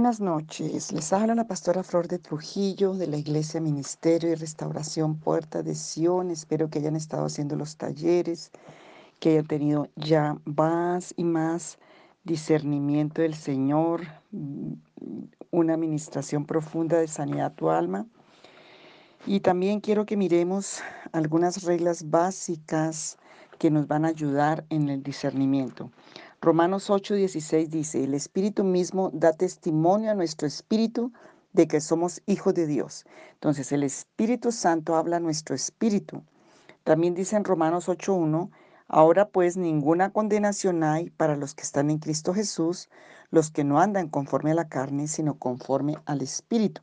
Buenas noches, les habla la pastora Flor de Trujillo de la Iglesia Ministerio y Restauración Puerta de Sion. Espero que hayan estado haciendo los talleres, que hayan tenido ya más y más discernimiento del Señor, mm, una administración profunda de sanidad a tu alma. Y también quiero que miremos algunas reglas básicas que nos van a ayudar en el discernimiento. Romanos 8:16 dice, el Espíritu mismo da testimonio a nuestro espíritu de que somos hijos de Dios. Entonces el Espíritu Santo habla a nuestro espíritu. También dice en Romanos 8:1, ahora pues ninguna condenación hay para los que están en Cristo Jesús, los que no andan conforme a la carne, sino conforme al Espíritu.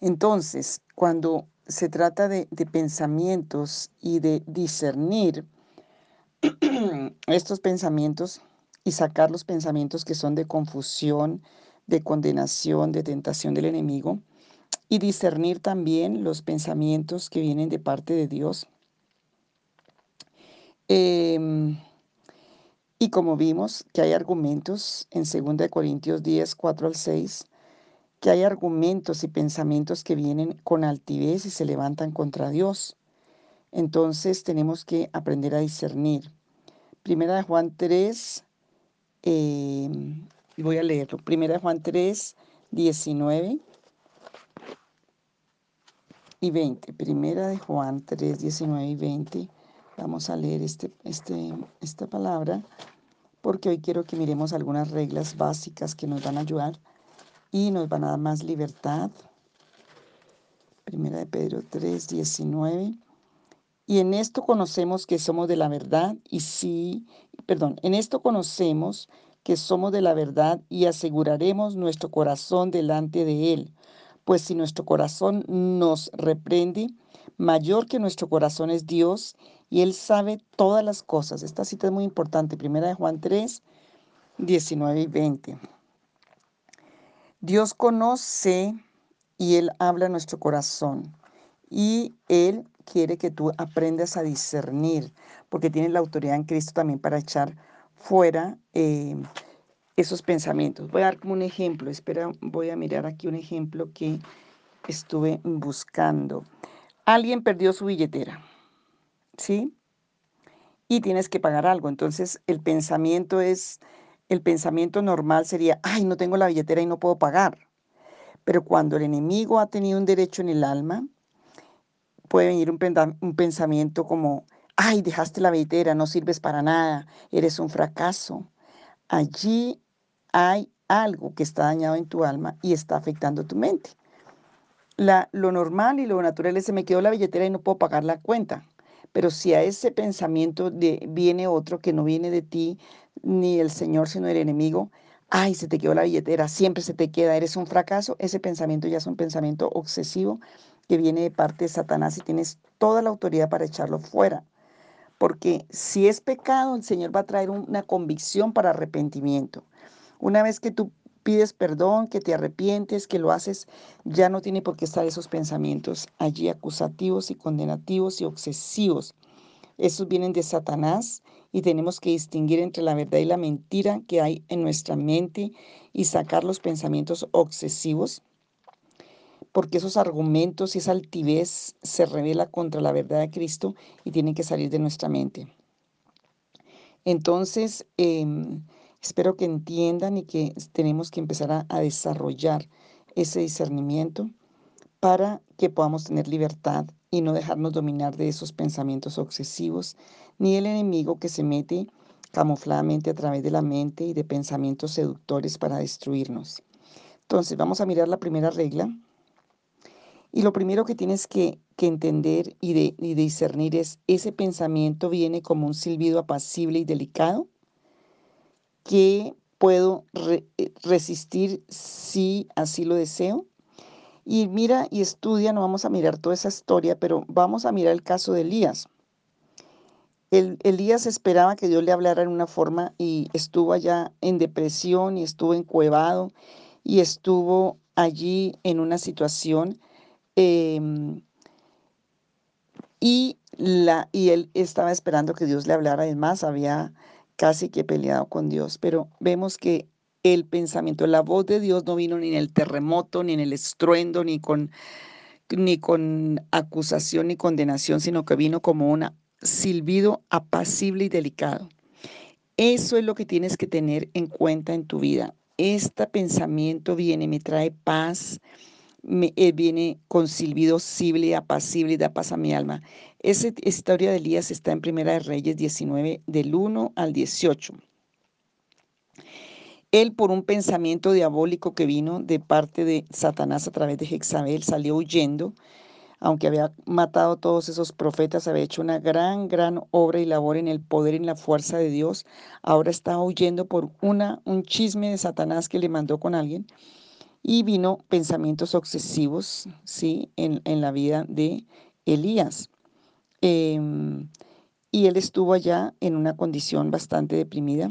Entonces, cuando se trata de, de pensamientos y de discernir, estos pensamientos y sacar los pensamientos que son de confusión, de condenación, de tentación del enemigo, y discernir también los pensamientos que vienen de parte de Dios. Em, y como vimos que hay argumentos en 2 Corintios 10, 4 al 6, que hay argumentos y pensamientos que vienen con altivez y se levantan contra Dios. Entonces tenemos que aprender a discernir. Primera de Juan 3, eh, voy a leerlo. Primera de Juan 3, 19 y 20. Primera de Juan 3, 19 y 20. Vamos a leer este, este, esta palabra porque hoy quiero que miremos algunas reglas básicas que nos van a ayudar y nos van a dar más libertad. Primera de Pedro 3, 19 y en esto conocemos que somos de la verdad y sí, perdón, en esto conocemos que somos de la verdad y aseguraremos nuestro corazón delante de Él. Pues si nuestro corazón nos reprende, mayor que nuestro corazón es Dios y Él sabe todas las cosas. Esta cita es muy importante, primera de Juan 3, 19 y 20. Dios conoce y Él habla nuestro corazón y Él quiere que tú aprendas a discernir, porque tienes la autoridad en Cristo también para echar fuera eh, esos pensamientos. Voy a dar como un ejemplo, espera, voy a mirar aquí un ejemplo que estuve buscando. Alguien perdió su billetera, ¿sí? Y tienes que pagar algo. Entonces el pensamiento es, el pensamiento normal sería, ay, no tengo la billetera y no puedo pagar. Pero cuando el enemigo ha tenido un derecho en el alma, puede venir un, pensamiento como, ay, dejaste la billetera, no sirves para nada, eres un fracaso. Allí hay algo que está dañado en tu alma y está afectando tu mente. La, lo normal y lo natural es, se me quedó la billetera y no puedo pagar la cuenta. Pero si a ese pensamiento de, viene otro que no viene de ti, ni el Señor, sino el enemigo, ay, se te quedó la billetera, siempre se te queda, eres un fracaso, ese pensamiento ya es un pensamiento obsesivo que viene de parte de Satanás y tienes toda la autoridad para echarlo fuera. Porque si es pecado, el Señor va a traer una convicción para arrepentimiento. Una vez que tú pides perdón, que te arrepientes, que lo haces, ya no tiene por qué estar esos pensamientos allí acusativos y condenativos y obsesivos. Esos vienen de Satanás y tenemos que distinguir entre la verdad y la mentira que hay en nuestra mente y sacar los pensamientos obsesivos porque esos argumentos y esa altivez se revela contra la verdad de Cristo y tienen que salir de nuestra mente. Entonces, em, espero que entiendan y que tenemos que empezar a, a desarrollar ese discernimiento para que podamos tener libertad y no dejarnos dominar de esos pensamientos obsesivos, ni el enemigo que se mete camufladamente a través de la mente y de pensamientos seductores para destruirnos. Entonces, vamos a mirar la primera regla, y lo primero que tienes que, entender y, discernir es, ese pensamiento viene como un silbido apacible y delicado que puedo eh, resistir si así lo deseo. Y mira y estudia, no vamos a mirar toda esa historia, pero vamos a mirar el caso de Elías. El, Elías esperaba que Dios le hablara en una forma y estuvo allá en depresión y estuvo encuevado y estuvo allí en una situación Em, y, la, y él estaba esperando que Dios le hablara. Además, había casi que peleado con Dios. Pero vemos que el pensamiento, la voz de Dios no vino ni en el terremoto, ni en el estruendo, ni con, ni con acusación ni condenación, sino que vino como un silbido apacible y delicado. Eso es lo que tienes que tener en cuenta en tu vida. Este pensamiento viene, me trae paz, me, eh, viene con silbido y apacible y da paz a mi alma. Esa historia de Elías está en Primera de Reyes 19, del 1 al 18. Él, por un pensamiento diabólico que vino de parte de Satanás a través de Jezabel, salió huyendo. Aunque había matado a todos esos profetas, había hecho una gran, gran obra y labor en el poder y en la fuerza de Dios. Ahora está huyendo por una, un chisme de Satanás que le mandó con alguien y vino pensamientos obsesivos, ¿sí? En, la vida de Elías. Em, y él estuvo allá en una condición bastante deprimida.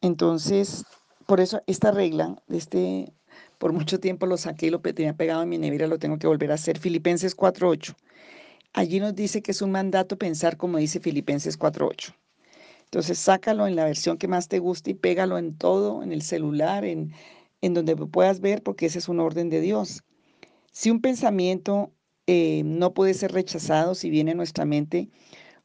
Entonces, por eso esta regla, este, por mucho tiempo lo saqué y lo tenía pegado en mi nevera, lo tengo que volver a hacer. Filipenses 4.8. Allí nos dice que es un mandato pensar como dice Filipenses 4.8. Entonces, sácalo en la versión que más te guste y pégalo en todo, en el celular, en, en donde puedas ver, porque ese es un orden de Dios. Si un pensamiento eh, no puede ser rechazado, si viene a nuestra mente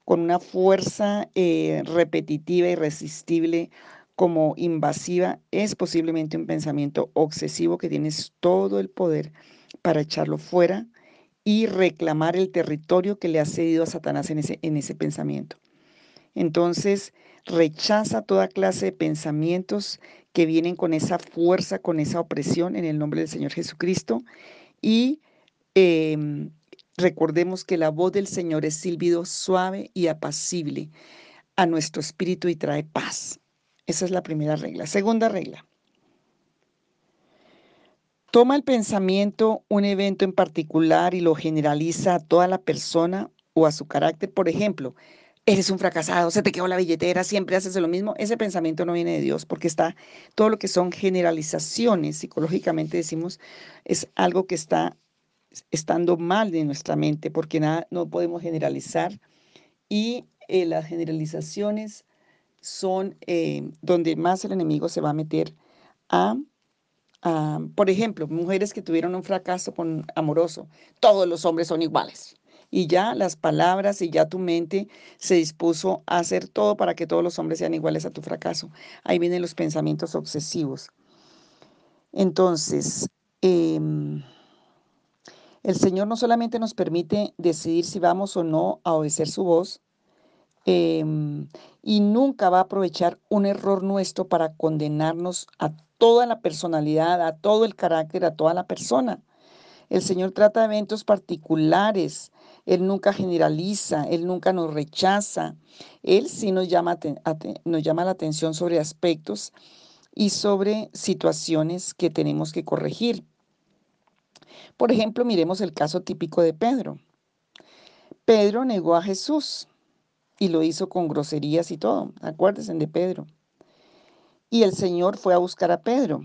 con una fuerza eh, repetitiva, irresistible, como invasiva, es posiblemente un pensamiento obsesivo que tienes todo el poder para echarlo fuera y reclamar el territorio que le ha cedido a Satanás en ese, en ese pensamiento. Entonces, rechaza toda clase de pensamientos que vienen con esa fuerza, con esa opresión en el nombre del Señor Jesucristo. Y em, recordemos que la voz del Señor es silbido suave y apacible a nuestro espíritu y trae paz. Esa es la primera regla. Segunda regla. Toma el pensamiento un evento en particular y lo generaliza a toda la persona o a su carácter. Por ejemplo, eres un fracasado, se te quedó la billetera, siempre haces lo mismo, ese pensamiento no viene de Dios porque está todo lo que son generalizaciones, psicológicamente decimos, es algo que está estando mal de nuestra mente porque nada, no podemos generalizar y eh, las generalizaciones son eh, donde más el enemigo se va a meter por ejemplo, mujeres que tuvieron un fracaso con amoroso, todos los hombres son iguales y ya las palabras y ya tu mente se dispuso a hacer todo para que todos los hombres sean iguales a tu fracaso. Ahí vienen los pensamientos obsesivos. Entonces, em, el Señor no solamente nos permite decidir si vamos o no a obedecer su voz, em, y nunca va a aprovechar un error nuestro para condenarnos a toda la personalidad, a todo el carácter, a toda la persona. El Señor trata eventos particulares él nunca generaliza, Él nunca nos rechaza. Él sí nos llama, nos llama la atención sobre aspectos y sobre situaciones que tenemos que corregir. Por ejemplo, miremos el caso típico de Pedro. Pedro negó a Jesús y lo hizo con groserías y todo. Acuérdense de Pedro. Y el Señor fue a buscar a Pedro.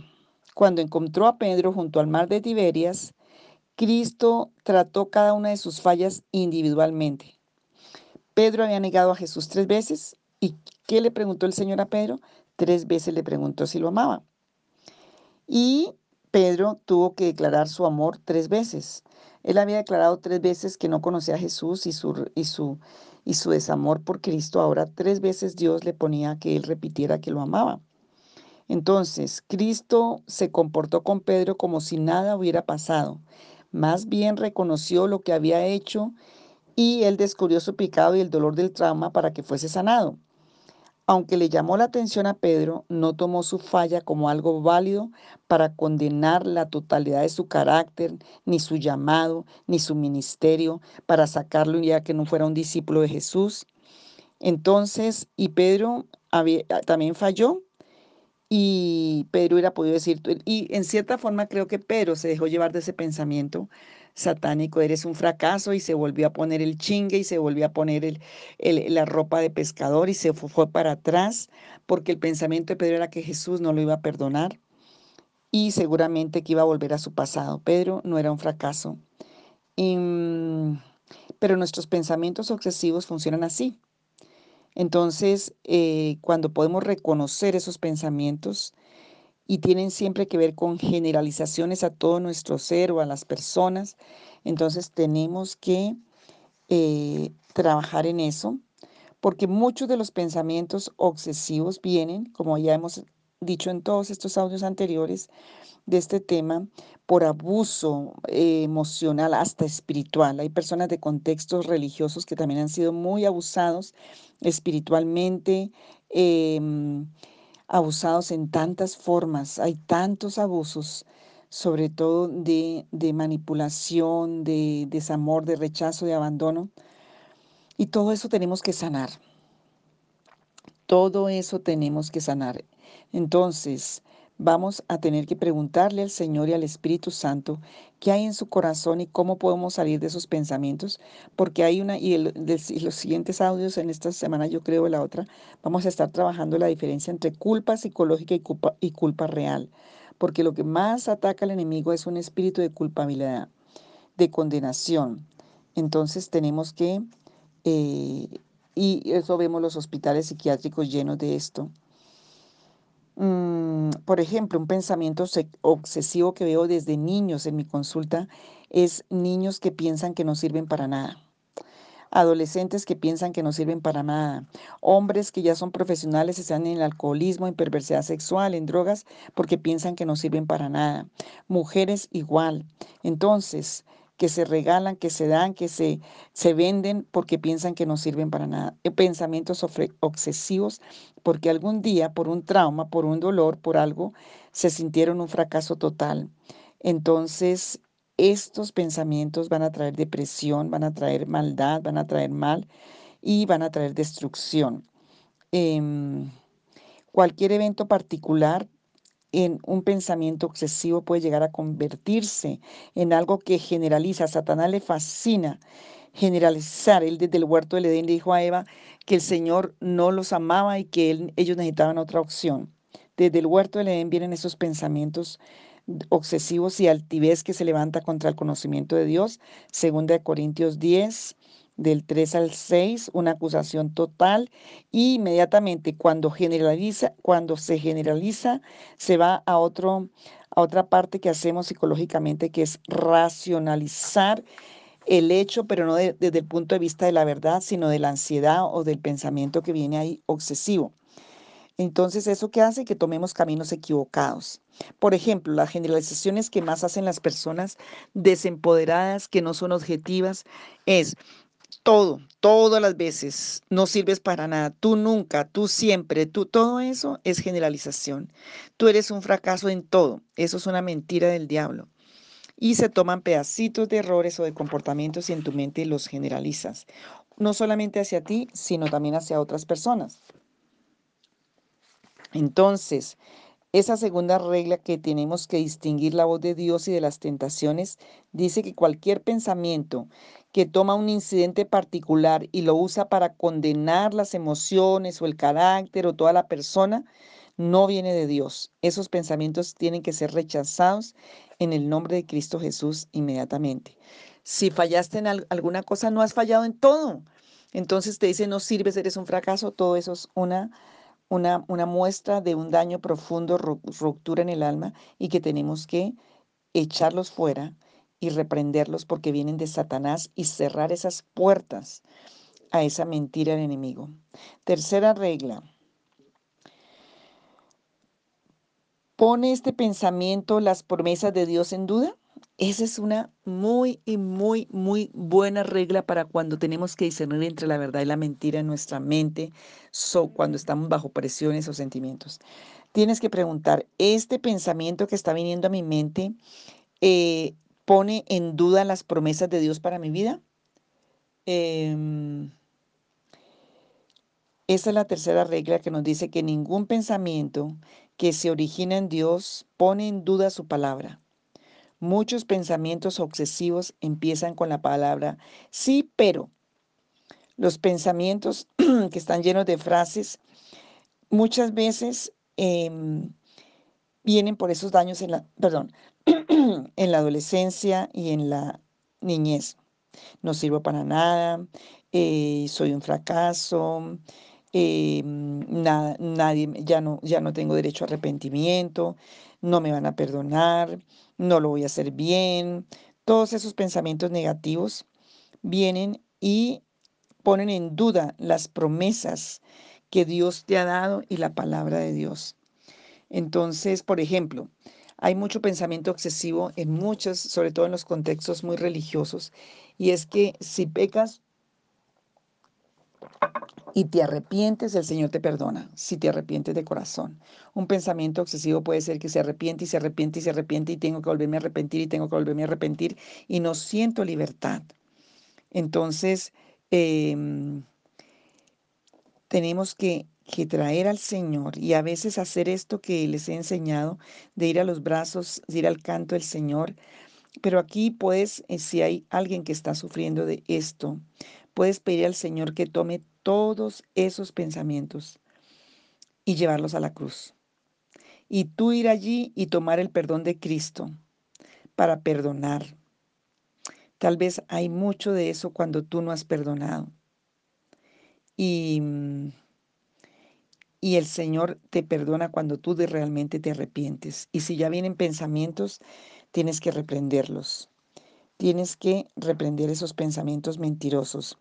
Cuando encontró a Pedro junto al mar de Tiberias, Cristo trató cada una de sus fallas individualmente. Pedro había negado a Jesús tres veces. ¿Y qué le preguntó el Señor a Pedro? Tres veces le preguntó si lo amaba. Y Pedro tuvo que declarar su amor tres veces. Él había declarado tres veces que no conocía a Jesús y su, y su, y su desamor por Cristo. Ahora tres veces Dios le ponía que él repitiera que lo amaba. Entonces, Cristo se comportó con Pedro como si nada hubiera pasado. Más bien reconoció lo que había hecho y él descubrió su pecado y el dolor del trauma para que fuese sanado. Aunque le llamó la atención a Pedro, no tomó su falla como algo válido para condenar la totalidad de su carácter, ni su llamado, ni su ministerio, para sacarlo ya que no fuera un discípulo de Jesús. Entonces, y Pedro también falló y Pedro hubiera podido decir, y en cierta forma creo que Pedro se dejó llevar de ese pensamiento satánico, eres un fracaso y se volvió a poner el chingue y se volvió a poner el, la ropa de pescador y se fue, para atrás porque el pensamiento de Pedro era que Jesús no lo iba a perdonar y seguramente que iba a volver a su pasado. Pedro no era un fracaso. Mm, pero nuestros pensamientos obsesivos funcionan así. Entonces, eh, cuando podemos reconocer esos pensamientos, y tienen siempre que ver con generalizaciones a todo nuestro ser o a las personas. Entonces tenemos que eh, trabajar en eso, porque muchos de los pensamientos obsesivos vienen, como ya hemos dicho en todos estos audios anteriores de este tema, por abuso eh, emocional hasta espiritual. Hay personas de contextos religiosos que también han sido muy abusados espiritualmente, em, abusados en tantas formas. Hay tantos abusos, sobre todo de, de manipulación, de desamor, de rechazo, de abandono. Y todo eso tenemos que sanar. Todo eso tenemos que sanar. Entonces, vamos a tener que preguntarle al Señor y al Espíritu Santo qué hay en su corazón y cómo podemos salir de esos pensamientos, porque hay una, y, los siguientes audios en esta semana, yo creo, la otra, vamos a estar trabajando la diferencia entre culpa psicológica y culpa, y culpa real, porque lo que más ataca al enemigo es un espíritu de culpabilidad, de condenación. Entonces tenemos que, eh, y eso vemos los hospitales psiquiátricos llenos de esto, Mm, por ejemplo, un pensamiento obsesivo que veo desde niños en mi consulta es niños que piensan que no sirven para nada. Adolescentes que piensan que no sirven para nada, hombres que ya son profesionales, están en el alcoholismo, en perversidad sexual, en drogas, porque piensan que no sirven para nada, mujeres igual. Entonces, que se regalan, que se dan, que se, se venden porque piensan que no sirven para nada. Eh, pensamientos obsesivos porque algún día, por un trauma, por un dolor, por algo, se sintieron un fracaso total. Entonces, estos pensamientos van a traer depresión, van a traer maldad, van a traer mal y van a traer destrucción. Em, cualquier evento particular en un pensamiento obsesivo puede llegar a convertirse en algo que generaliza. A Satanás le fascina generalizar. Él desde el huerto del Edén dijo a Eva que el Señor no los amaba y que ellos necesitaban otra opción. Desde el huerto del Edén vienen esos pensamientos obsesivos y altivez que se levanta contra el conocimiento de Dios. Segunda de Corintios 10, del 3 al 6, una acusación total y inmediatamente cuando generaliza, cuando se generaliza, se va a otro a otra parte que hacemos psicológicamente que es racionalizar el hecho, pero no desde el punto de vista de la verdad, sino de la ansiedad o del pensamiento que viene ahí obsesivo. Entonces, ¿eso qué hace? Que tomemos caminos equivocados. Por ejemplo, las generalizaciones que más hacen las personas desempoderadas, que no son objetivas, es todo, todas las veces, no sirves para nada, tú nunca, tú siempre, tú, todo eso es generalización. Tú eres un fracaso en todo, eso es una mentira del diablo. Y se toman pedacitos de errores o de comportamientos y en tu mente los generalizas, no solamente hacia ti, sino también hacia otras personas. Entonces, esa segunda regla que tenemos que distinguir la voz de Dios y de las tentaciones dice que cualquier pensamiento que toma un incidente particular y lo usa para condenar las emociones o el carácter o toda la persona, no viene de Dios. Esos pensamientos tienen que ser rechazados en el nombre de Cristo Jesús inmediatamente. Si fallaste en alguna cosa, no has fallado en todo. Entonces te dice, no sirves, eres un fracaso. Todo eso es una una, muestra de un daño profundo, ruptura en el alma y que tenemos que echarlos fuera y reprenderlos porque vienen de Satanás y cerrar esas puertas a esa mentira del enemigo. Tercera regla. ¿Pone este pensamiento las promesas de Dios en duda? Esa es una muy y muy, muy buena regla para cuando tenemos que discernir entre la verdad y la mentira en nuestra mente, so, cuando estamos bajo presiones o sentimientos. Tienes que preguntar, ¿este pensamiento que está viniendo a mi mente eh, pone en duda las promesas de Dios para mi vida? Em, esa es la tercera regla que nos dice que ningún pensamiento que se origina en Dios pone en duda su palabra. Muchos pensamientos obsesivos empiezan con la palabra sí, pero. Los pensamientos que están llenos de frases muchas veces em, vienen por esos daños en la, perdón, en la adolescencia y en la niñez. No sirvo para nada, eh, soy un fracaso, eh, nadie, ya no, ya no tengo derecho a arrepentimiento, no me van a perdonar, no lo voy a hacer bien. Todos esos pensamientos negativos vienen y ponen en duda las promesas que Dios te ha dado y la palabra de Dios. Entonces, por ejemplo, hay mucho pensamiento excesivo en muchos, sobre todo en los contextos muy religiosos, y es que si pecas y te arrepientes, el Señor te perdona, si te arrepientes de corazón. Un pensamiento excesivo puede ser que se arrepiente y se arrepiente y se arrepiente y tengo que volverme a arrepentir y tengo que volverme a arrepentir y no siento libertad. Entonces, em, tenemos que, que traer al Señor y a veces hacer esto que les he enseñado, de ir a los brazos, de ir al canto del Señor. Pero aquí puedes, eh, si hay alguien que está sufriendo de esto, puedes pedir al Señor que tome todos esos pensamientos y llevarlos a la cruz. Y tú ir allí y tomar el perdón de Cristo para perdonar. Tal vez hay mucho de eso cuando tú no has perdonado. Y, y el Señor te perdona cuando tú de realmente te arrepientes. Y si ya vienen pensamientos, tienes que reprenderlos. Tienes que reprender esos pensamientos mentirosos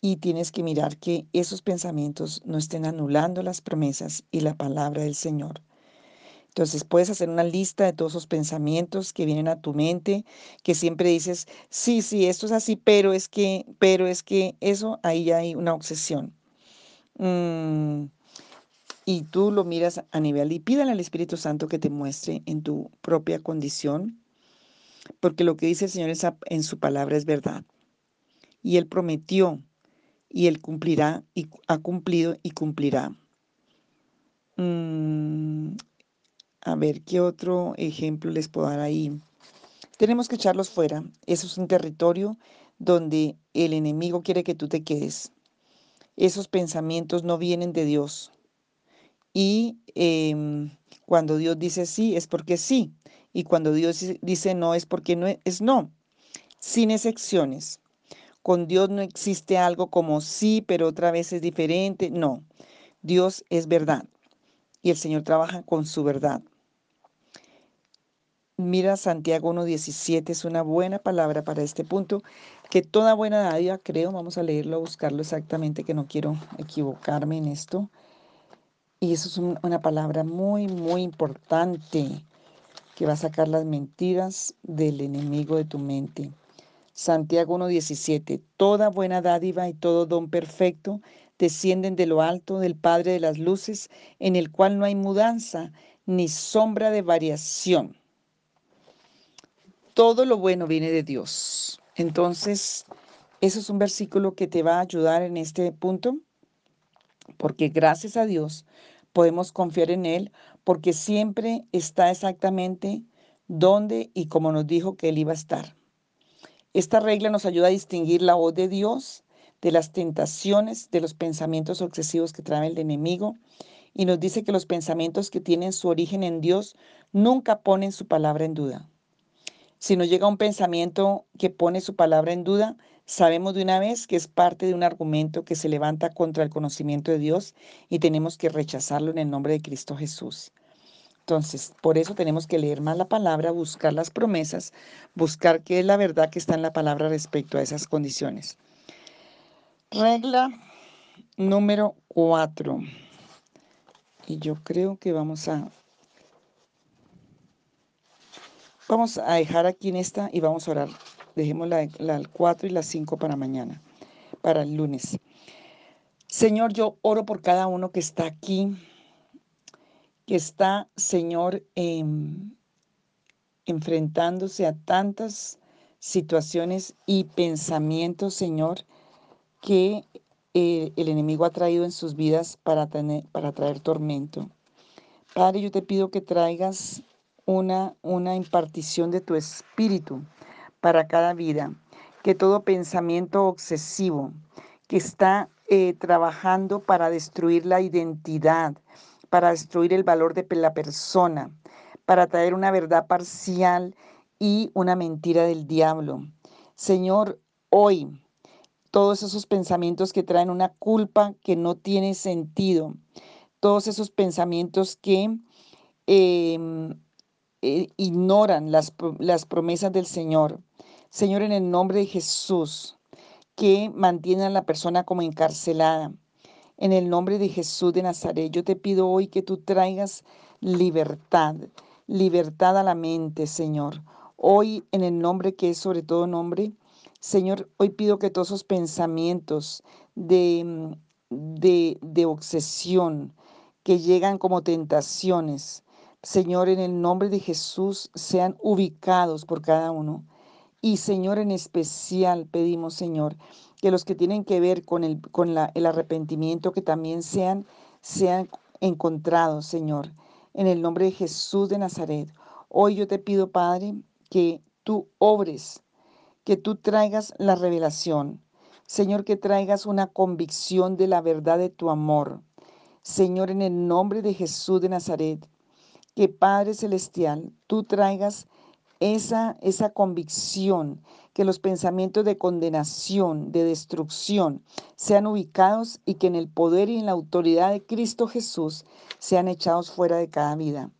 y tienes que mirar que esos pensamientos no estén anulando las promesas y la palabra del Señor. Entonces puedes hacer una lista de todos esos pensamientos que vienen a tu mente, que siempre dices, sí, sí, esto es así, pero es que, pero es que eso, ahí hay una obsesión. Mm, y tú lo miras a nivel y pídale al Espíritu Santo que te muestre en tu propia condición, porque lo que dice el Señor en su palabra es verdad. Y Él prometió y Él cumplirá y ha cumplido y cumplirá. Mm, a ver, ¿qué otro ejemplo les puedo dar ahí? Tenemos que echarlos fuera. Eso es un territorio donde el enemigo quiere que tú te quedes. Esos pensamientos no vienen de Dios. Y em, cuando Dios dice sí, es porque sí. Y cuando Dios dice no, es porque no es no. Sin excepciones. Con Dios no existe algo como sí, pero otra vez es diferente. No, Dios es verdad y el Señor trabaja con su verdad. Mira Santiago 1.17, es una buena palabra para este punto, que toda buena dádiva, creo, vamos a leerlo, a buscarlo exactamente, que no quiero equivocarme en esto. Y eso es una palabra muy, muy importante, que va a sacar las mentiras del enemigo de tu mente. Santiago 1.17, toda buena dádiva y todo don perfecto descienden de lo alto del Padre de las Luces, en el cual no hay mudanza ni sombra de variación. Todo lo bueno viene de Dios. Entonces, eso es un versículo que te va a ayudar en este punto, porque gracias a Dios podemos confiar en Él, porque siempre está exactamente donde y como nos dijo que Él iba a estar. Esta regla nos ayuda a distinguir la voz de Dios de las tentaciones, de los pensamientos obsesivos que trae el enemigo y nos dice que los pensamientos que tienen su origen en Dios nunca ponen su palabra en duda. Si nos llega un pensamiento que pone su palabra en duda, sabemos de una vez que es parte de un argumento que se levanta contra el conocimiento de Dios y tenemos que rechazarlo en el nombre de Cristo Jesús. Entonces, por eso tenemos que leer más la palabra, buscar las promesas, buscar qué es la verdad que está en la palabra respecto a esas condiciones. Regla número cuatro. Y yo creo que vamos a... Vamos a dejar aquí en esta y vamos a orar. Dejemos la, la 4 y la 5 para mañana, para el lunes. Señor, yo oro por cada uno que está aquí que está, Señor, em, enfrentándose a tantas situaciones y pensamientos, Señor, que eh, el enemigo ha traído en sus vidas para, tener, para traer tormento. Padre, yo te pido que traigas una, una impartición de tu espíritu para cada vida, que todo pensamiento obsesivo que está eh, trabajando para destruir la identidad, para destruir el valor de la persona, para traer una verdad parcial y una mentira del diablo. Señor, hoy todos esos pensamientos que traen una culpa que no tiene sentido, todos esos pensamientos que em, eh, ignoran las, las promesas del Señor. Señor, en el nombre de Jesús, que mantienen a la persona como encarcelada. En el nombre de Jesús de Nazaret, yo te pido hoy que tú traigas libertad, libertad a la mente, Señor. Hoy, en el nombre que es sobre todo nombre, Señor, hoy pido que todos esos pensamientos de, de, de obsesión que llegan como tentaciones, Señor, en el nombre de Jesús, sean ubicados por cada uno. Y Señor, en especial pedimos, Señor, que los que tienen que ver con el, con la, el arrepentimiento, que también sean, sean encontrados, Señor, en el nombre de Jesús de Nazaret. Hoy yo te pido, Padre, que tú obres, que tú traigas la revelación. Señor, que traigas una convicción de la verdad de tu amor. Señor, en el nombre de Jesús de Nazaret, que Padre Celestial, tú traigas esa, esa convicción, que los pensamientos de condenación, de destrucción, sean ubicados y que en el poder y en la autoridad de Cristo Jesús sean echados fuera de cada vida.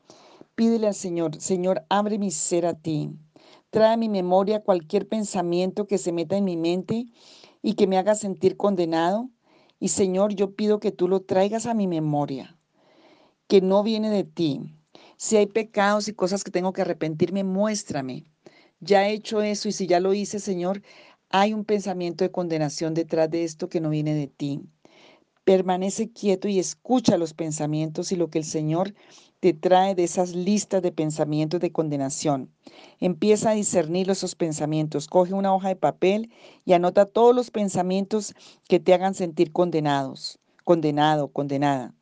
Pídele al Señor, Señor, abre mi ser a ti. Trae a mi memoria cualquier pensamiento que se meta en mi mente y que me haga sentir condenado. Y Señor, yo pido que tú lo traigas a mi memoria, que no viene de ti, si hay pecados y cosas que tengo que arrepentirme, muéstrame. Ya he hecho eso y si ya lo hice, Señor, hay un pensamiento de condenación detrás de esto que no viene de ti. Permanece quieto y escucha los pensamientos y lo que el Señor te trae de esas listas de pensamientos de condenación. Empieza a discernir esos pensamientos. Coge una hoja de papel y anota todos los pensamientos que te hagan sentir condenados, condenado, condenada.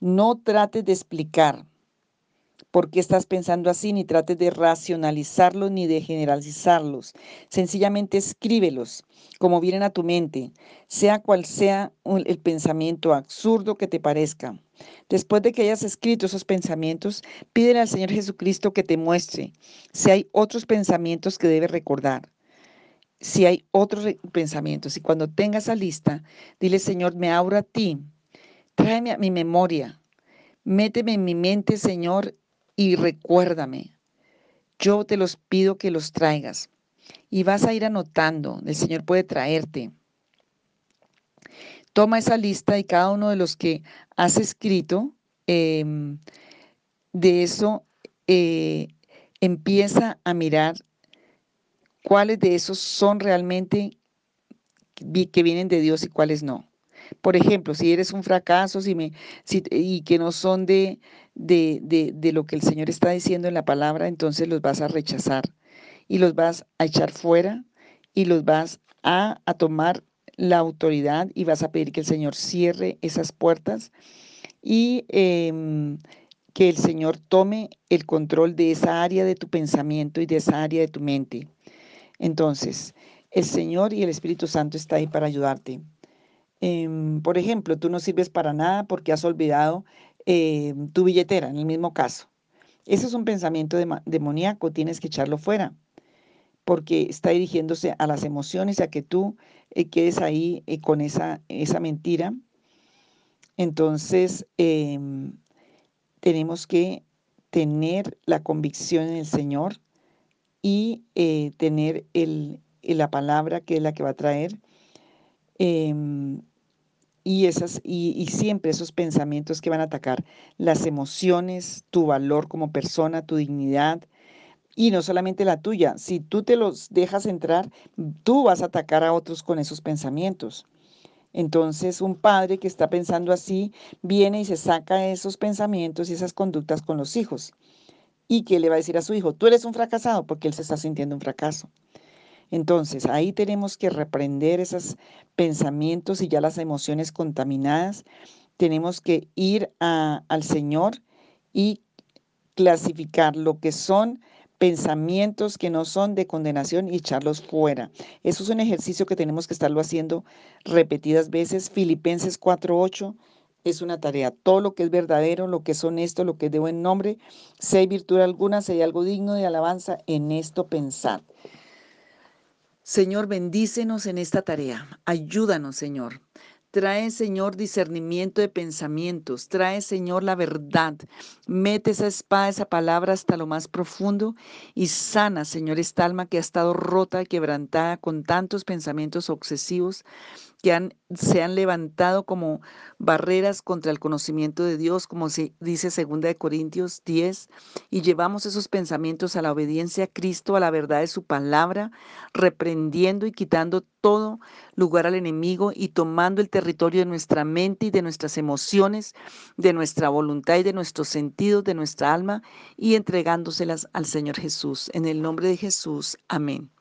No trates de explicar por qué estás pensando así, ni trates de racionalizarlos ni de generalizarlos. Sencillamente escríbelos como vienen a tu mente, sea cual sea el pensamiento absurdo que te parezca. Después de que hayas escrito esos pensamientos, pídele al Señor Jesucristo que te muestre si hay otros pensamientos que debes recordar. Si hay otros pensamientos, y cuando tengas esa lista, dile, Señor, me abro a ti, tráeme a mi memoria, méteme en mi mente, Señor, y recuérdame. Yo te los pido que los traigas y vas a ir anotando. El Señor puede traerte. Toma esa lista y cada uno de los que has escrito, em, de eso eh, empieza a mirar cuáles de esos son realmente que vienen de Dios y cuáles no. Por ejemplo, si eres un fracaso si me, y que no son de, de, lo que el Señor está diciendo en la palabra, entonces los vas a rechazar y los vas a echar fuera y los vas a, tomar la autoridad y vas a pedir que el Señor cierre esas puertas y em, que el Señor tome el control de esa área de tu pensamiento y de esa área de tu mente. Entonces, el Señor y el Espíritu Santo está ahí para ayudarte. Em, por ejemplo, tú no sirves para nada porque has olvidado em, tu billetera, en el mismo caso. Ese es un pensamiento demoníaco, tienes que echarlo fuera, porque está dirigiéndose a las emociones, a que tú eh, quedes ahí eh, con esa, esa mentira. Entonces, em, tenemos que tener la convicción en el Señor y eh, tener el, la palabra que es la que va a traer Em, y, esas, y, siempre esos pensamientos que van a atacar las emociones, tu valor como persona, tu dignidad, y no solamente la tuya. Si tú te los dejas entrar, tú vas a atacar a otros con esos pensamientos. Entonces, un padre que está pensando así viene y se saca esos pensamientos y esas conductas con los hijos. ¿Y qué le va a decir a su hijo? Tú eres un fracasado porque él se está sintiendo un fracaso. Entonces, ahí tenemos que reprender esos pensamientos y ya las emociones contaminadas. Tenemos que ir al Señor y clasificar lo que son pensamientos que no son de condenación y echarlos fuera. Eso es un ejercicio que tenemos que estarlo haciendo repetidas veces. Filipenses 4.8 es una tarea. Todo lo que es verdadero, lo que es honesto, lo que es de buen nombre, si hay virtud alguna, si hay algo digno de alabanza, en esto pensar. Señor, bendícenos en esta tarea. Ayúdanos, Señor. Trae, Señor, discernimiento de pensamientos. Trae, Señor, la verdad. Mete esa espada, esa palabra hasta lo más profundo y sana, Señor, esta alma que ha estado rota, quebrantada con tantos pensamientos obsesivos que se han levantado como barreras contra el conocimiento de Dios, como se dice 2 Corintios 10, y llevamos esos pensamientos a la obediencia a Cristo, a la verdad de su palabra, reprendiendo y quitando todo lugar al enemigo y tomando el territorio de nuestra mente y de nuestras emociones, de nuestra voluntad y de nuestros sentidos, de nuestra alma, y entregándoselas al Señor Jesús. En el nombre de Jesús, amén.